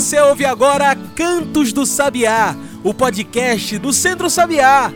Você ouve agora Cantos do Sabiá, o podcast do Centro Sabiá.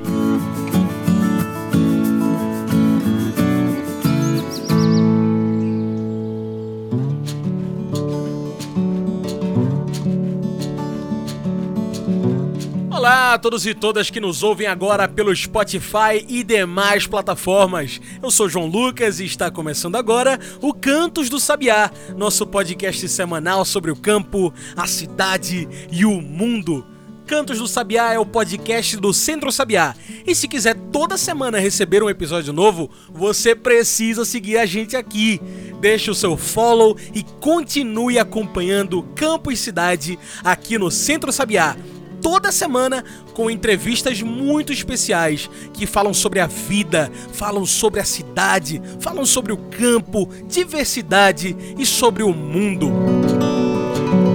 Olá a todos e todas que nos ouvem agora pelo Spotify e demais plataformas. Eu sou João Lucas e está começando agora o Cantos do Sabiá, nosso podcast semanal sobre o campo, a cidade e o mundo. Cantos do Sabiá é o podcast do Centro Sabiá. E se quiser toda semana receber um episódio novo, você precisa seguir a gente aqui. Deixe o seu follow e continue acompanhando Campo e Cidade aqui no Centro Sabiá toda semana com entrevistas muito especiais que falam sobre a vida, falam sobre a cidade, falam sobre o campo, diversidade e sobre o mundo.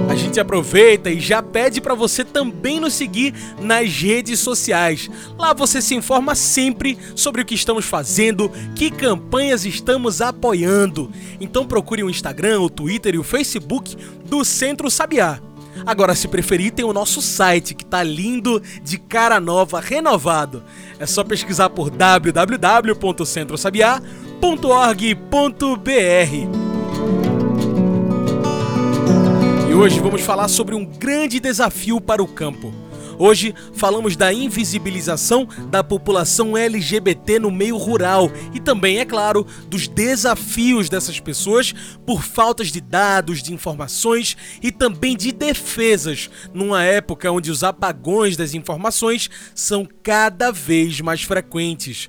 A gente aproveita e já pede para você também nos seguir nas redes sociais. Lá você se informa sempre sobre o que estamos fazendo, que campanhas estamos apoiando. Então procure o Instagram, o Twitter e o Facebook do Centro Sabiá. Agora, se preferir, tem o nosso site que tá lindo, de cara nova, renovado. É só pesquisar por www.centrosabiá.org.br. E hoje vamos falar sobre um grande desafio para o campo Hoje falamos da invisibilização da população LGBT no meio rural e também, é claro, dos desafios dessas pessoas por faltas de dados, de informações e também de defesas, numa época onde os apagões das informações são cada vez mais frequentes.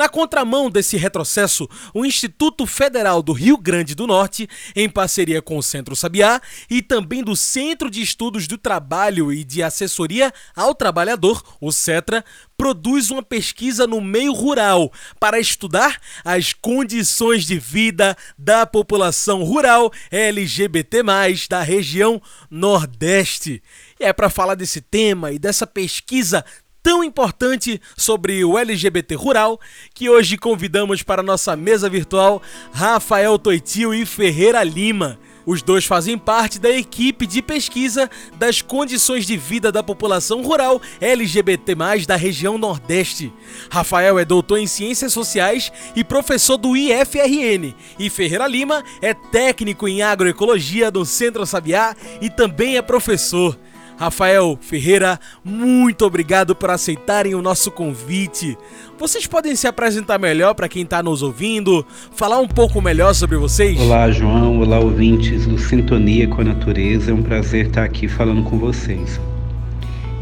Na contramão desse retrocesso, o Instituto Federal do Rio Grande do Norte, em parceria com o Centro Sabiá e também do Centro de Estudos do Trabalho e de Assessoria ao Trabalhador, o CETRA, produz uma pesquisa no meio rural para estudar as condições de vida da população rural LGBT+, da região Nordeste. E é para falar desse tema e dessa pesquisa tão importante sobre o LGBT rural que hoje convidamos para nossa mesa virtual Rafael Toitio e Ferreira Lima. Os dois fazem parte da equipe de pesquisa das condições de vida da população rural LGBT+, da região Nordeste. Rafael é doutor em Ciências Sociais e professor do IFRN, e Ferreira Lima é técnico em agroecologia do Centro Sabiá e também é professor. Rafael Ferreira, muito obrigado por aceitarem o nosso convite. Vocês podem se apresentar melhor para quem está nos ouvindo, falar um pouco melhor sobre vocês? Olá, João. Olá, ouvintes do Sintonia com a Natureza. É um prazer estar aqui falando com vocês.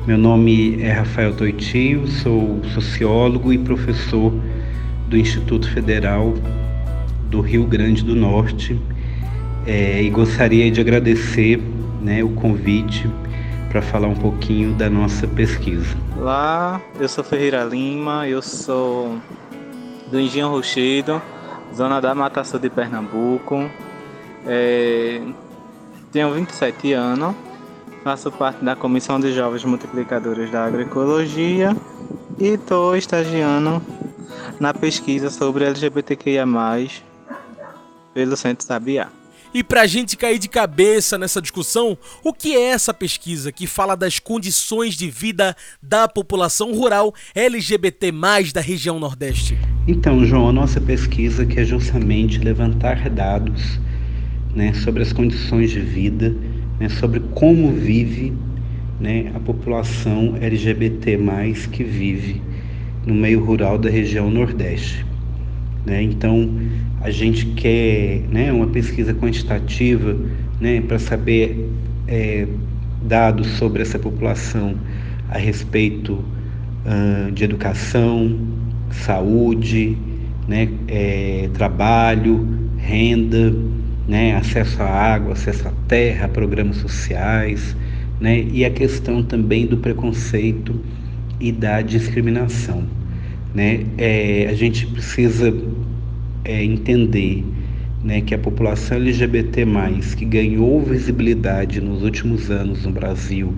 Meu nome é Rafael Toitio, sou sociólogo e professor do Instituto Federal do Rio Grande do Norte é, e gostaria de agradecer né, o convite para falar um pouquinho da nossa pesquisa. Olá, eu sou Ferreira Lima, eu sou do Engenho Rochedo, zona da Mata Sul de Pernambuco. É, tenho 27 anos, faço parte da Comissão de Jovens Multiplicadores da Agroecologia e estou estagiando na pesquisa sobre LGBTQIA+, pelo Centro Sabiá. E para a gente cair de cabeça nessa discussão, o que é essa pesquisa que fala das condições de vida da população rural LGBT+, da região Nordeste? Então, João, a nossa pesquisa quer justamente levantar dados né, sobre as condições de vida, né, sobre como vive né, a população LGBT+, que vive no meio rural da região Nordeste. Né? Então, a gente quer né, uma pesquisa quantitativa né, para saber é, dados sobre essa população a respeito uh, de educação, saúde, né, é, trabalho, renda, né, acesso à água, acesso à terra, programas sociais, né, e a questão também do preconceito e da discriminação. Né? É, a gente precisa é, entender né, que a população LGBT+, que ganhou visibilidade nos últimos anos no Brasil,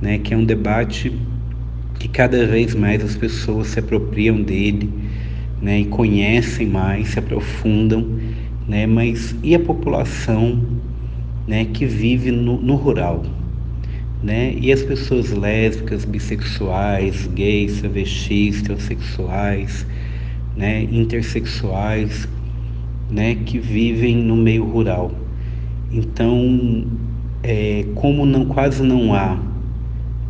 né, que é um debate que cada vez mais as pessoas se apropriam dele né, e conhecem mais, se aprofundam, né, mas e a população né, que vive no, no rural? né? E as pessoas lésbicas, bissexuais, gays, travestis, transexuais, né, intersexuais, né, que vivem no meio rural. Então, é, como não quase não há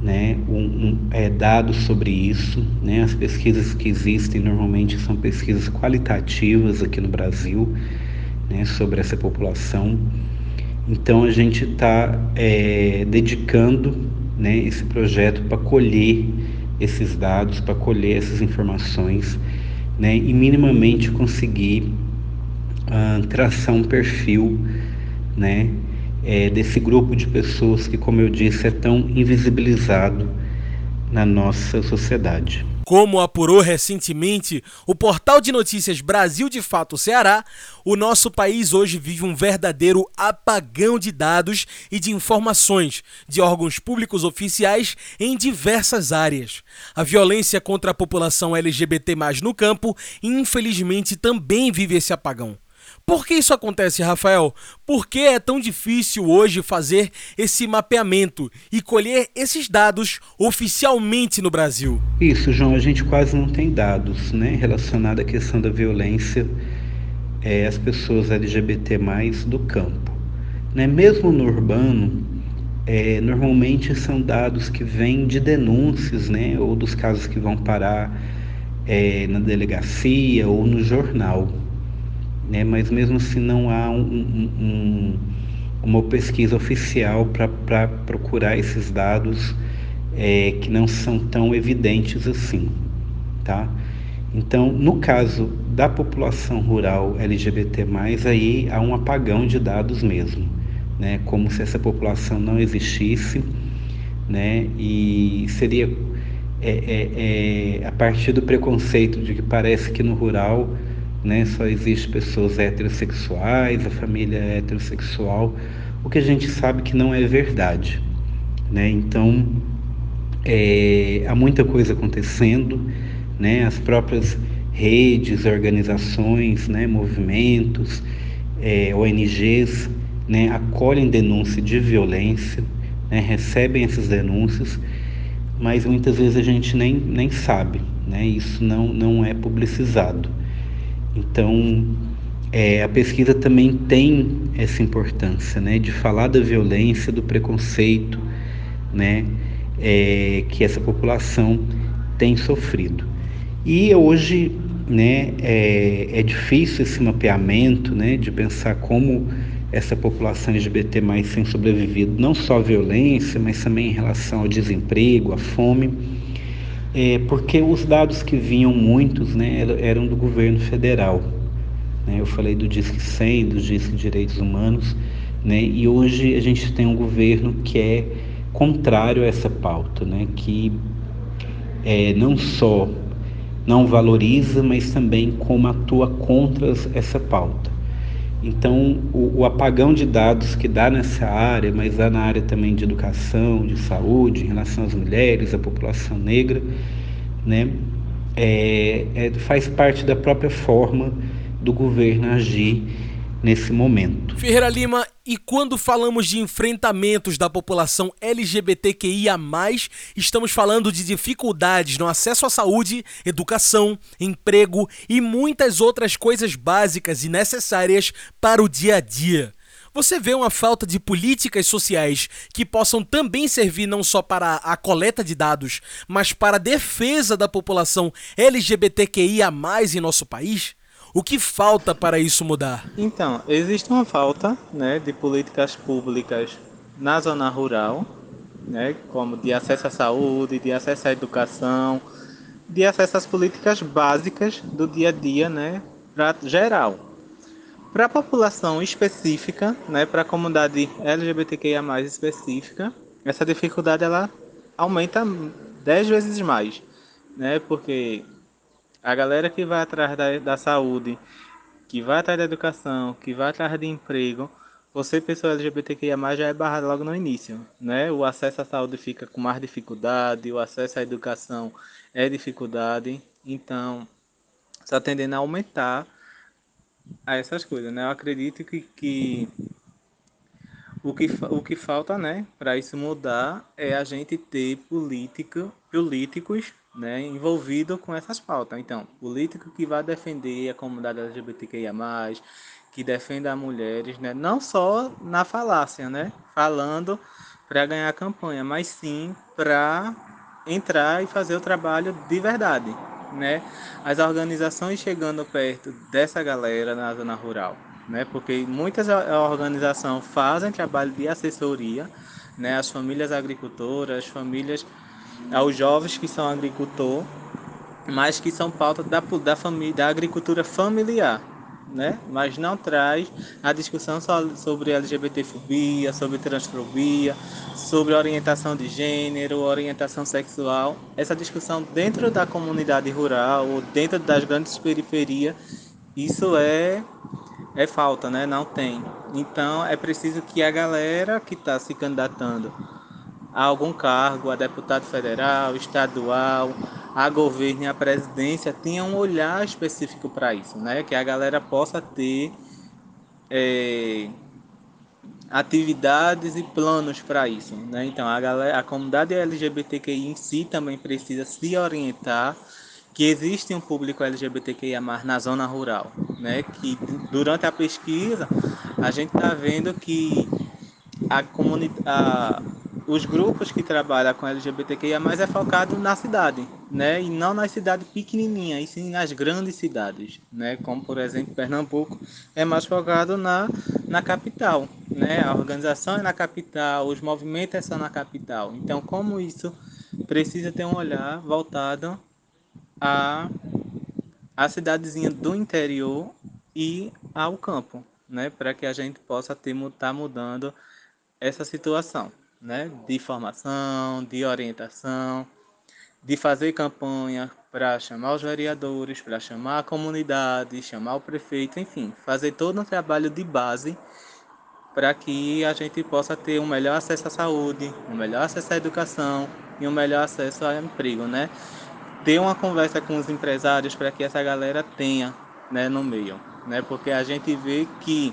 né, um, um, é, dados sobre isso, né, as pesquisas que existem normalmente são pesquisas qualitativas aqui no Brasil, né, sobre essa população. Então a gente está é, dedicando né, esse projeto para colher esses dados, para colher essas informações né, e minimamente conseguir uh, traçar um perfil né, é, desse grupo de pessoas que, como eu disse, é tão invisibilizado na nossa sociedade. Como apurou recentemente o portal de notícias Brasil de Fato Ceará, o nosso país hoje vive um verdadeiro apagão de dados e de informações de órgãos públicos oficiais em diversas áreas. A violência contra a população LGBT no campo, infelizmente, também vive esse apagão. Por que isso acontece, Rafael? Por que é tão difícil hoje fazer esse mapeamento e colher esses dados oficialmente no Brasil? Isso, João, a gente quase não tem dados né, relacionados à questão da violência é, às pessoas LGBT do campo. Né? Mesmo no urbano, é, normalmente são dados que vêm de denúncias, né, ou dos casos que vão parar é, na delegacia ou no jornal né? mas mesmo assim não há um, um, uma pesquisa oficial para procurar esses dados é, que não são tão evidentes assim. Tá? Então, no caso da população rural LGBT+, aí há um apagão de dados mesmo, né? como se essa população não existisse, né? e seria é, é, é, a partir do preconceito de que parece que no rural né? Só existe pessoas heterossexuais, a família é heterossexual, o que a gente sabe que não é verdade, né? Então é, há muita coisa acontecendo, né? As próprias redes, organizações, né? Movimentos, é, ONGs, né? Acolhem denúncia de violência, né? Recebem essas denúncias, mas muitas vezes a gente nem, nem sabe, né? Isso não, não é publicizado. Então, é, a pesquisa também tem essa importância, né, de falar da violência, do preconceito, né, é, que essa população tem sofrido. E hoje, né, é, é difícil esse mapeamento, né, de pensar como essa população LGBT mais tem sobrevivido, não só à violência, mas também em relação ao desemprego, à fome é, porque os dados que vinham muitos né, eram do governo federal. Né? Eu falei do Disque 100, do Disque Direitos Humanos, né? e hoje a gente tem um governo que é contrário a essa pauta, né? que é, não só não valoriza, mas também como atua contra essa pauta. Então, o, o, apagão de dados que dá nessa área, mas dá na área também de educação, de saúde, em relação às mulheres, à população negra, né, é, é, faz parte da própria forma do governo agir nesse momento. Ferreira Lima, e quando falamos de enfrentamentos da população LGBTQIA, estamos falando de dificuldades no acesso à saúde, educação, emprego e muitas outras coisas básicas e necessárias para o dia a dia. Você vê uma falta de políticas sociais que possam também servir não só para a coleta de dados, mas para a defesa da população LGBTQIA em nosso país? O que falta para isso mudar? Então, existe uma falta né, de políticas públicas na zona rural, né, como de acesso à saúde, de acesso à educação, de acesso às políticas básicas do dia a dia, né, para geral. Para a população específica, né, para a comunidade LGBTQIA+, específica, essa dificuldade ela aumenta 10 vezes mais, né, porque a galera que vai atrás da, da saúde, que vai atrás da educação, que vai atrás de emprego, você, pessoa LGBTQIA+, já é barrado logo no início, né? O acesso à saúde fica com mais dificuldade, o acesso à educação é dificuldade, então está tendendo a aumentar a essas coisas, né? Eu acredito que, que O que, o que falta, né, para isso mudar é a gente ter político, políticos né, envolvidos com essas pautas. Então, político que vai defender a comunidade LGBTQIA, que defenda mulheres, né, não só na falácia, né, falando para ganhar a campanha, mas sim para entrar e fazer o trabalho de verdade. Né? As organizações chegando perto dessa galera na zona rural, né? Porque muitas organizações fazem trabalho de assessoria, né? As famílias agricultoras, as famílias, aos jovens que são agricultor, mas que são pauta da, da, família, da agricultura familiar, né? Mas não traz a discussão sobre LGBTfobia, sobre transfobia, sobre orientação de gênero, orientação sexual. Essa discussão dentro da comunidade rural ou dentro das grandes periferias, isso é é falta, né? Não tem. Então é preciso que a galera que está se candidatando a algum cargo, a deputado federal, estadual, a governo e a presidência tenha um olhar específico para isso, né? Que a galera possa ter é, atividades e planos para isso, né? Então a galera, a comunidade LGBTQI em si também precisa se orientar que existe um público LGBTQIA+, na zona rural, né? Que durante a pesquisa a gente está vendo que a comunidade, os grupos que trabalham com LGBTQIA+, é focado na cidade, né? E não nas cidades pequenininhas, e sim nas grandes cidades, né? Como, por exemplo, Pernambuco é mais focado na, na capital, né? A organização é na capital, os movimentos são na capital. Então, como isso precisa ter um olhar voltado a, a cidadezinha do interior e ao campo, né? Para que a gente possa estar tá mudando essa situação, né? De formação, de orientação, de fazer campanha para chamar os vereadores, para chamar a comunidade, chamar o prefeito, enfim, fazer todo um trabalho de base para que a gente possa ter um melhor acesso à saúde, um melhor acesso à educação e um melhor acesso ao emprego, né? ter uma conversa com os empresários para que essa galera tenha né, no meio. Né? Porque a gente vê que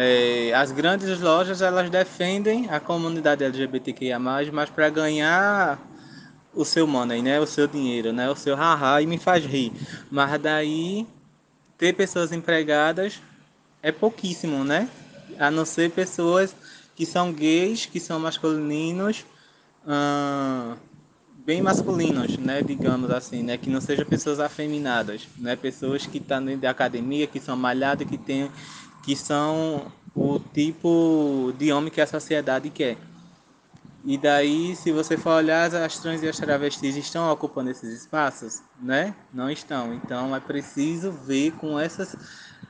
é, as grandes lojas elas defendem a comunidade LGBTQIA, mas para ganhar o seu money, né? o seu dinheiro, né? o seu haha e me faz rir. Mas daí ter pessoas empregadas é pouquíssimo, né? A não ser pessoas que são gays, que são masculinos. Hum, bem masculinos, né, digamos assim, né, que não sejam pessoas afeminadas, né, pessoas que estão dentro da academia, que são malhadas, que tem, que são o tipo de homem que a sociedade quer. E daí, se você for olhar, as trans e as travestis estão ocupando esses espaços, né? Não estão. Então é preciso ver com essas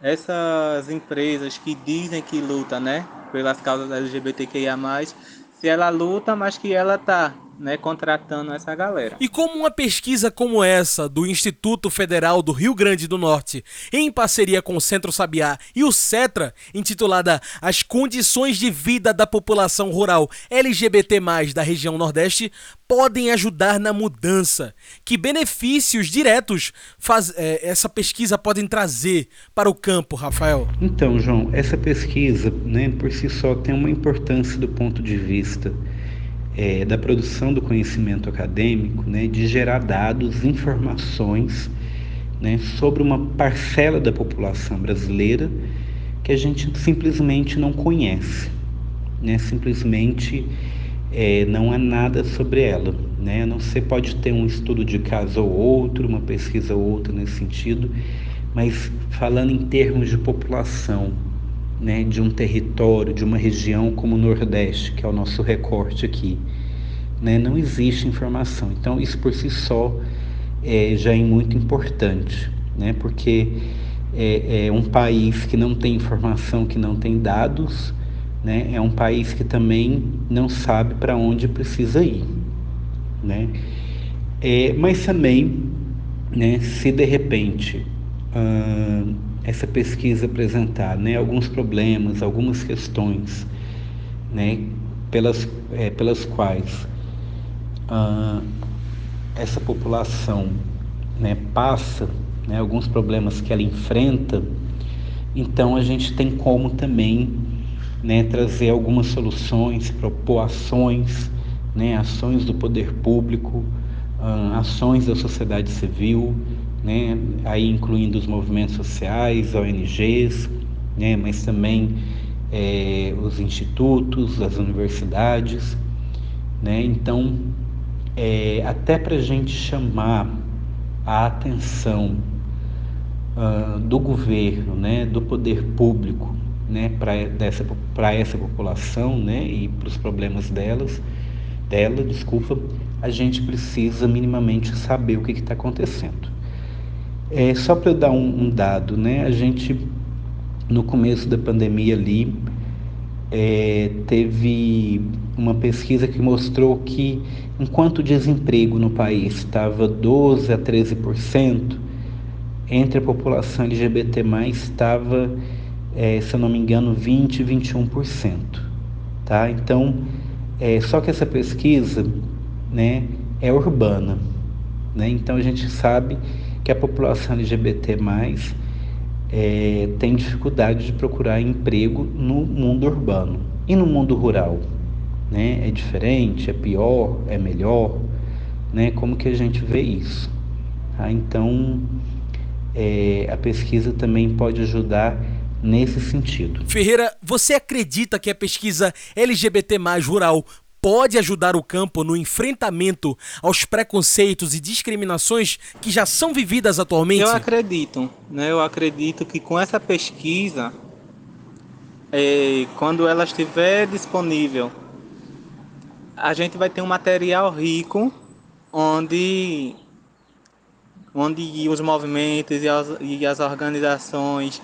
essas empresas que dizem que lutam, né, pelas causas LGBTQIA+, se ela luta, mas que ela tá né, contratando essa galera. E como uma pesquisa como essa do Instituto Federal do Rio Grande do Norte, em parceria com o Centro Sabiá e o CETRA, intitulada As Condições de Vida da População Rural LGBT+, da região Nordeste, podem ajudar na mudança? Que benefícios diretos faz, é, essa pesquisa podem trazer para o campo, Rafael? Então, João, essa pesquisa, né, por si só, tem uma importância do ponto de vista é, da produção do conhecimento acadêmico, né, de gerar dados, informações né, sobre uma parcela da população brasileira que a gente simplesmente não conhece, né, simplesmente é, não há nada sobre ela. Né, não se pode ter um estudo de caso ou outro, uma pesquisa ou outra nesse sentido, mas falando em termos de população, né, de um território, de uma região como o Nordeste, que é o nosso recorte aqui. Né, não existe informação. Então, isso por si só é, já é muito importante, né, porque é, é um país que não tem informação, que não tem dados, né, é um país que também não sabe para onde precisa ir. Né? É, mas também, né, se de repente. Hum, essa pesquisa apresentar né, alguns problemas, algumas questões né, pelas, é, pelas quais ah, essa população né, passa, né, alguns problemas que ela enfrenta, então a gente tem como também né, trazer algumas soluções, propor ações, né, ações do poder público, ações da sociedade civil, né, aí incluindo os movimentos sociais, ONGs, né, mas também é, os institutos, as universidades, né, então é, até para a gente chamar a atenção uh, do governo, né, do poder público, né, para essa população, né, e para os problemas delas, dela, desculpa, a gente precisa minimamente saber o que está acontecendo. É, só para eu dar um, um, dado, né, a gente no começo da pandemia ali é, teve uma pesquisa que mostrou que enquanto o desemprego no país estava 12 a 13%, entre a população LGBT+, estava, é, se eu não me engano, 20 21%. Tá? Então, é, só que essa pesquisa né, é urbana. Né? Então, a gente sabe que a população LGBT+, é, tem dificuldade de procurar emprego no mundo urbano. E no mundo rural? Né? É diferente? É pior? É melhor? Né? Como que a gente vê isso? Tá? Então, é, a pesquisa também pode ajudar nesse sentido. Ferreira, você acredita que a pesquisa LGBT rural pode ajudar o campo no enfrentamento aos preconceitos e discriminações que já são vividas atualmente? Eu acredito, né? Eu acredito que com essa pesquisa, é, quando ela estiver disponível, a gente vai ter um material rico onde onde os movimentos e as, e as organizações,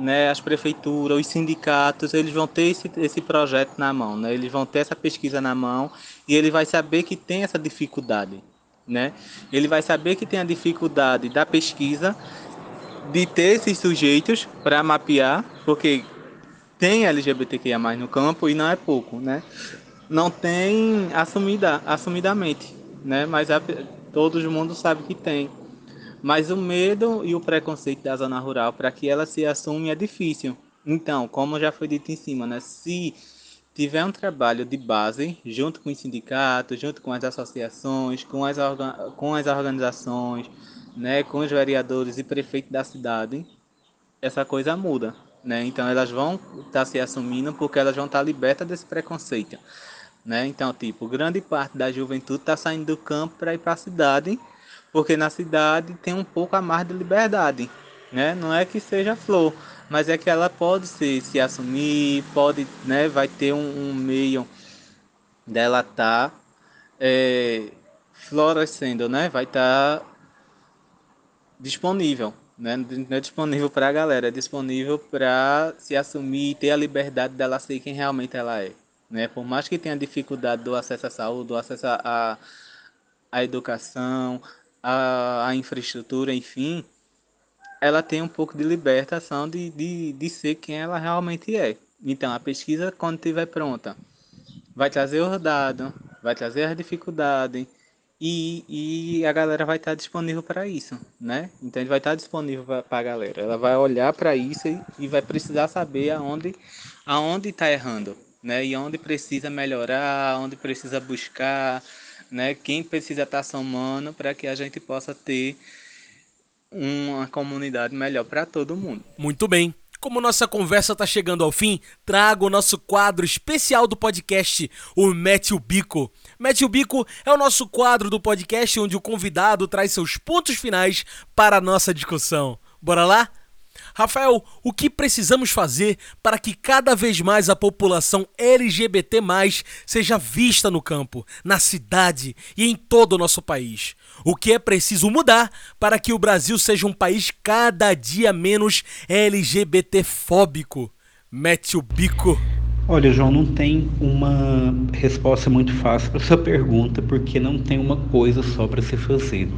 né, as prefeituras, os sindicatos, eles vão ter esse, esse projeto na mão, né? eles vão ter essa pesquisa na mão e ele vai saber que tem essa dificuldade. Né? Ele vai saber que tem a dificuldade da pesquisa, de ter esses sujeitos para mapear, porque tem LGBTQIA no campo e não é pouco, né? Não tem assumida, assumidamente, né? Mas a, todo mundo sabe que tem. Mas o medo e o preconceito da zona rural para que ela se assume é difícil. Então, como já foi dito em cima, né, se tiver um trabalho de base, junto com os sindicatos, junto com as associações, com as, com as organizações, né, com os vereadores e prefeitos da cidade, essa coisa muda. Né? Então, elas vão estar tá se assumindo porque elas vão estar tá libertas desse preconceito. Né? Então, tipo, grande parte da juventude está saindo do campo para ir para a cidade porque na cidade tem um pouco a mais de liberdade, né? Não é que seja flor, mas é que ela pode se, se assumir, pode, né? Vai ter um, um meio dela tá, é, florescendo, né? Vai estar tá disponível, né? Não é disponível para a galera, é disponível para se assumir e ter a liberdade dela ser quem realmente ela é, né? Por mais que tenha dificuldade do acesso à saúde, do acesso à, à educação, a, a infraestrutura, enfim, ela tem um pouco de libertação de, de, de ser quem ela realmente é. Então, a pesquisa, quando estiver pronta, vai trazer os dados, vai trazer as dificuldades e, e a galera vai estar disponível para isso, né? Então, ele vai estar disponível para a galera. Ela vai olhar para isso e, e, vai precisar saber aonde aonde está errando, né? E onde precisa melhorar, onde precisa buscar, né? Quem precisa estar somando para que a gente possa ter uma comunidade melhor para todo mundo. Muito bem. Como nossa conversa está chegando ao fim, trago o nosso quadro especial do podcast, o Mete o Bico. Mete o Bico é o nosso quadro do podcast onde o convidado traz seus pontos finais para a nossa discussão. Bora lá? Rafael, o que precisamos fazer para que cada vez mais a população LGBT seja vista no campo, na cidade e em todo o nosso país? O que é preciso mudar para que o Brasil seja um país cada dia menos LGBTfóbico? Mete o bico. Olha, João, não tem uma resposta muito fácil para sua pergunta, porque não tem uma coisa só para se fazer,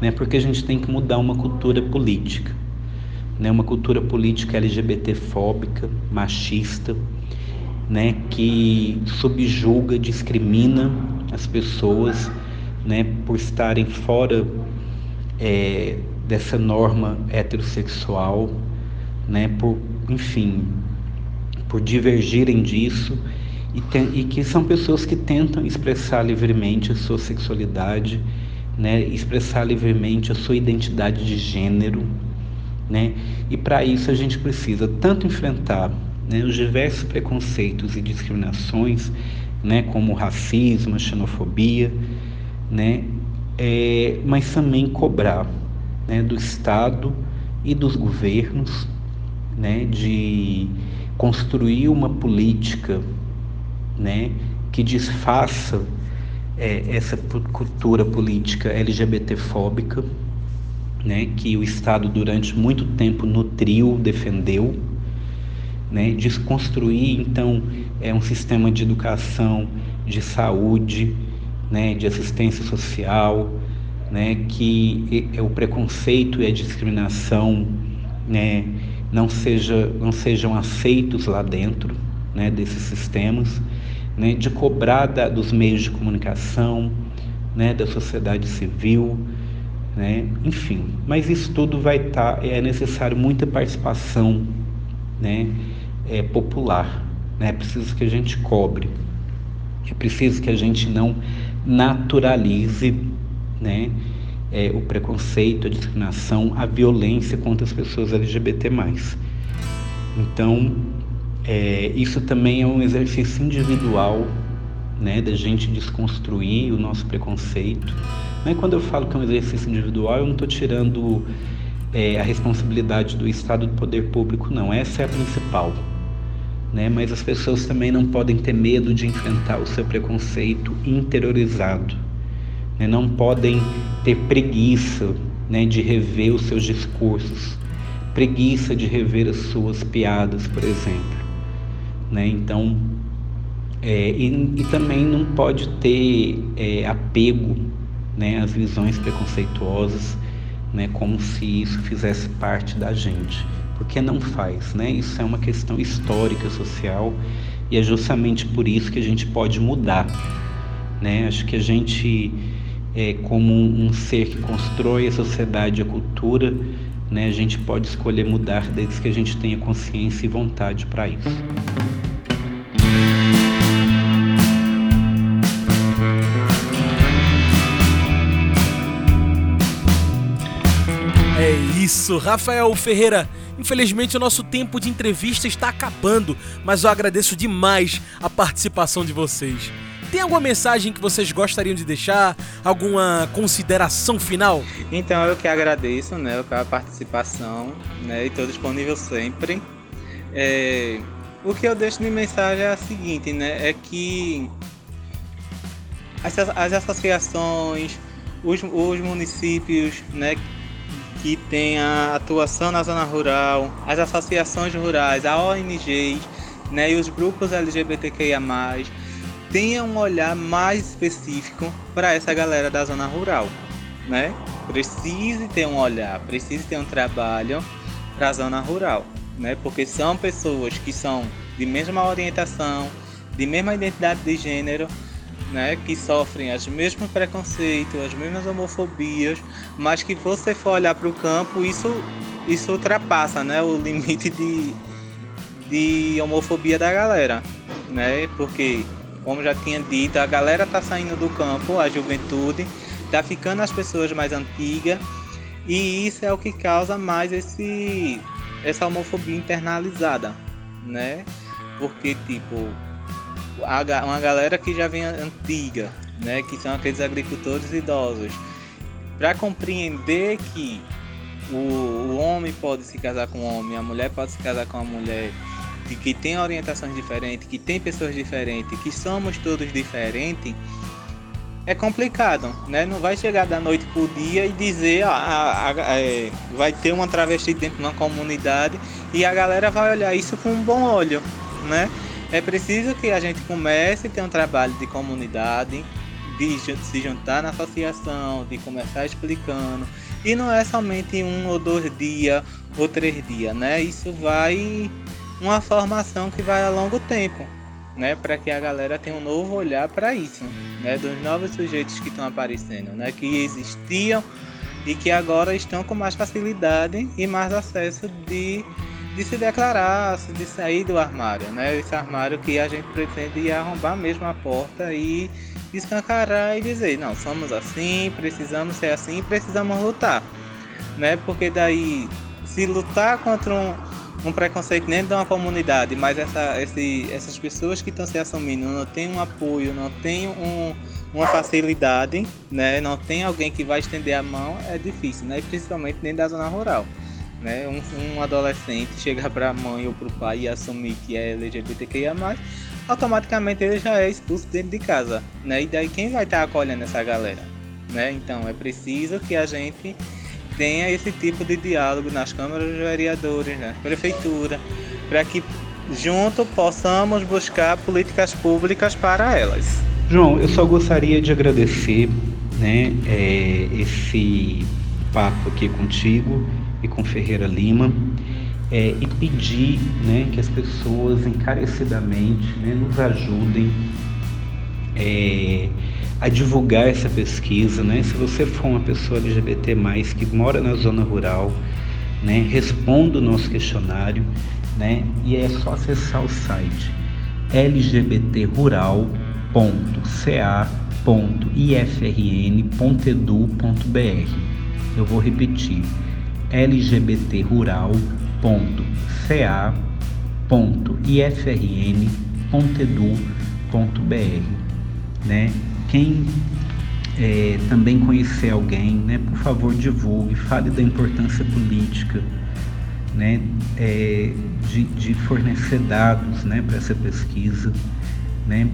né? Porque a gente tem que mudar uma cultura política né, uma cultura política LGBTfóbica, machista, né, que subjuga, discrimina as pessoas né, por estarem fora é, dessa norma heterossexual, né, por, enfim, por divergirem disso e, tem, e que são pessoas que tentam expressar livremente a sua sexualidade, né, expressar livremente a sua identidade de gênero, né, e para isso a gente precisa tanto enfrentar né, os diversos preconceitos e discriminações, né, como o racismo, a xenofobia, né, é, mas também cobrar né, do Estado e dos governos né, de construir uma política né, que desfaça é, essa cultura política LGBTfóbica, né, que o Estado durante muito tempo nutriu, defendeu, né, desconstruir então é um sistema de educação, de saúde, né, de assistência social, né, que é o preconceito e a discriminação né, não, seja, não sejam aceitos lá dentro né, desses sistemas, né, de cobrar da, dos meios de comunicação, né, da sociedade civil, né, enfim. Mas isso tudo vai estar, tá, é necessário muita participação né, é, popular, né, é preciso que a gente cobre, é preciso que a gente não naturalize né, é, o preconceito, a discriminação, a violência contra as pessoas LGBT+. Então, é, isso também é um exercício individual, né, da gente desconstruir o nosso preconceito. Mas quando eu falo que é um exercício individual, eu não estou tirando é, a responsabilidade do Estado do poder público, não. Essa é a principal. Né? Mas as pessoas também não podem ter medo de enfrentar o seu preconceito interiorizado né? não podem ter preguiça né, de rever os seus discursos, preguiça de rever as suas piadas, por exemplo. Né? Então, é, e, e, também não pode ter é, apego né, às visões preconceituosas, né, como se isso fizesse parte da gente, porque não faz. Né? Isso é uma questão histórica, social, e é justamente por isso que a gente pode mudar. Né? Acho que a gente é, como um, ser que constrói a sociedade e a cultura, né, a gente pode escolher mudar desde que a gente tenha consciência e vontade para isso. Isso, Rafael Ferreira. Infelizmente, o nosso tempo de entrevista está acabando, mas eu agradeço demais a participação de vocês. Tem alguma mensagem que vocês gostariam de deixar? Alguma consideração final? Então eu que agradeço, né, pela participação, né, e estou disponível sempre. É, o que eu deixo de mensagem é a seguinte, né, é que as, as associações, os, os municípios, né, que tem a atuação na zona rural, as associações rurais, a ONGs, né, e os grupos LGBTQIA+, tenha um olhar mais específico para essa galera da zona rural, né? Precise ter um olhar, precise ter um trabalho para a zona rural, né? Porque são pessoas que são de mesma orientação, de mesma identidade de gênero, né, que sofrem os mesmos preconceitos, as mesmas homofobias, mas que você for olhar para o campo, isso, isso ultrapassa né, o limite de, de homofobia da galera. Né, porque como já tinha dito, a galera tá saindo do campo, a juventude, tá ficando as pessoas mais antigas, e isso é o que causa mais esse essa homofobia internalizada, né? Porque tipo, uma galera que já vem antiga, né, que são aqueles agricultores idosos, para compreender que o, o homem pode se casar com o homem, a mulher pode se casar com a mulher, que tem orientações diferentes, que tem pessoas diferentes, que somos todos diferentes, é complicado, né? Não vai chegar da noite pro dia e dizer, ah, ah, ah, é, vai ter uma travesti dentro de uma comunidade e a galera vai olhar isso com um bom olho, né? É preciso que a gente comece a ter um trabalho de comunidade, de se juntar na associação, de começar explicando. E não é somente um ou dois dias ou três dias, né? Isso vai uma formação que vai a longo tempo, né, para que a galera tenha um novo olhar para isso, né, dos novos sujeitos que estão aparecendo, né, que existiam e que agora estão com mais facilidade e mais acesso de de se declarar, de sair do armário, né? Esse armário que a gente pretende arrombar mesmo a porta e escancarar e dizer, não, somos assim, precisamos ser assim, precisamos lutar, né? Porque daí, se lutar contra um, um preconceito dentro de uma comunidade, mas essa, esse, essas pessoas que estão se assumindo não têm um apoio, não têm um, uma facilidade, né? Não tem alguém que vai estender a mão, é difícil, né? Principalmente dentro da zona rural. Né? Um, um adolescente chegar para a mãe ou para o pai e assumir que é LGBTQIA+, automaticamente ele já é expulso dentro de casa, né? E daí quem vai estar tá acolhendo essa galera, né? Então é preciso que a gente tenha esse tipo de diálogo nas câmaras de vereadores, na prefeitura, para que junto possamos buscar políticas públicas para elas. João, eu só gostaria de agradecer, né, é, esse papo aqui contigo e com Ferreira Lima é, e pedir né, que as pessoas encarecidamente né, nos ajudem é, a divulgar essa pesquisa. Né? Se você for uma pessoa LGBT que mora na zona rural, né, responda o nosso questionário né, e é só acessar o site lgbtrural.ca.ifrn.edu.br. Eu vou repetir lgbtrural.ca.ifrn.edu.br, né? Quem é, também conhecer alguém, né, por favor divulgue, fale da importância política, né, é, de, de, fornecer dados, né, para essa pesquisa, né,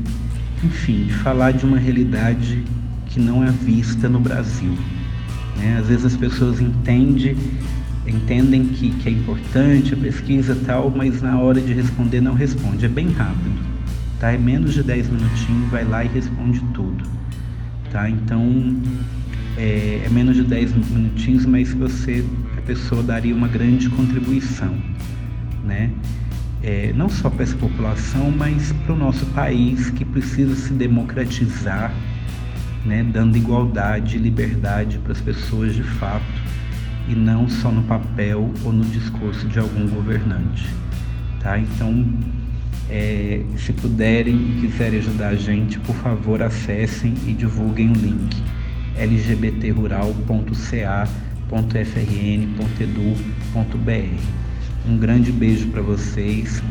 enfim, de falar de uma realidade que não é vista no Brasil. Né? Às vezes as pessoas entendem, entendem que, que é importante a pesquisa tal, mas na hora de responder não responde. É bem rápido. Tá? É menos de 10 minutinhos, vai lá e responde tudo. Tá? Então é, é menos de 10 minutinhos, mas você, a pessoa daria uma grande contribuição. Né? É, não só para essa população, mas para o nosso país que precisa se democratizar né, dando igualdade e liberdade para as pessoas de fato e não só no papel ou no discurso de algum governante. Tá? Então, é, se puderem e quiserem ajudar a gente, por favor acessem e divulguem o link lgbtrural.ca.frn.edu.br. Um grande beijo para vocês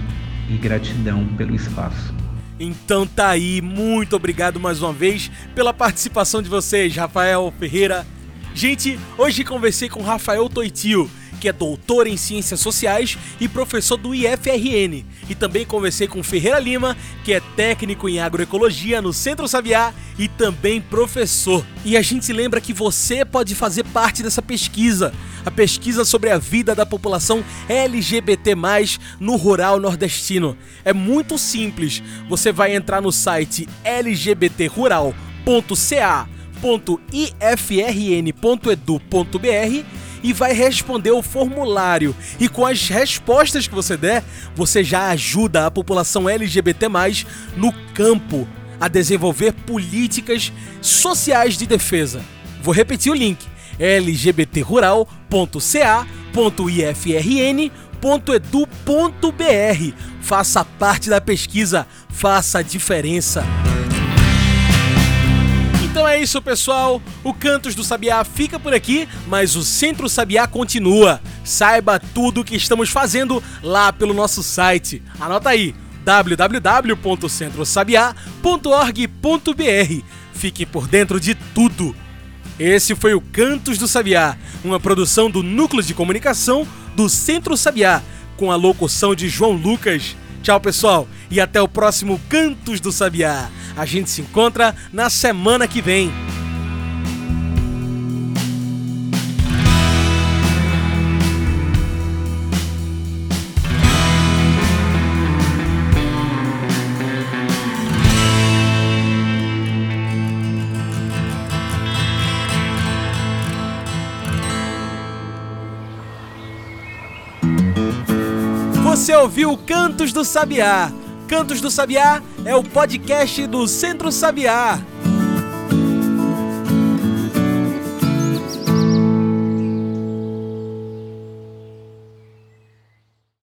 e gratidão pelo espaço. Então tá aí, muito obrigado mais uma vez pela participação de vocês, Rafael Ferreira. Gente, hoje conversei com Rafael Toitio, que é doutor em Ciências Sociais e professor do IFRN. E também conversei com Ferreira Lima, que é técnico em agroecologia no Centro Sabiá e também professor. E a gente lembra que você pode fazer parte dessa pesquisa, a pesquisa sobre a vida da população LGBT+, no rural nordestino. É muito simples. Você vai entrar no site lgbtrural.ca.ifrn.edu.br e vai responder o formulário. E com as respostas que você der, você já ajuda a população LGBT no campo a desenvolver políticas sociais de defesa. Vou repetir o link: lgbtrural.ca.ifrn.edu.br. Faça parte da pesquisa, faça a diferença. Então é isso, pessoal. O Cantos do Sabiá fica por aqui, mas o Centro Sabiá continua. Saiba tudo o que estamos fazendo lá pelo nosso site. Anota aí www.centrosabiá.org.br. Fique por dentro de tudo. Esse foi o Cantos do Sabiá, uma produção do Núcleo de Comunicação do Centro Sabiá, com a locução de João Lucas. Tchau, pessoal, e até o próximo Cantos do Sabiá. A gente se encontra na semana que vem. Você ouviu Cantos do Sabiá Cantos do Sabiá é o podcast do Centro Sabiá.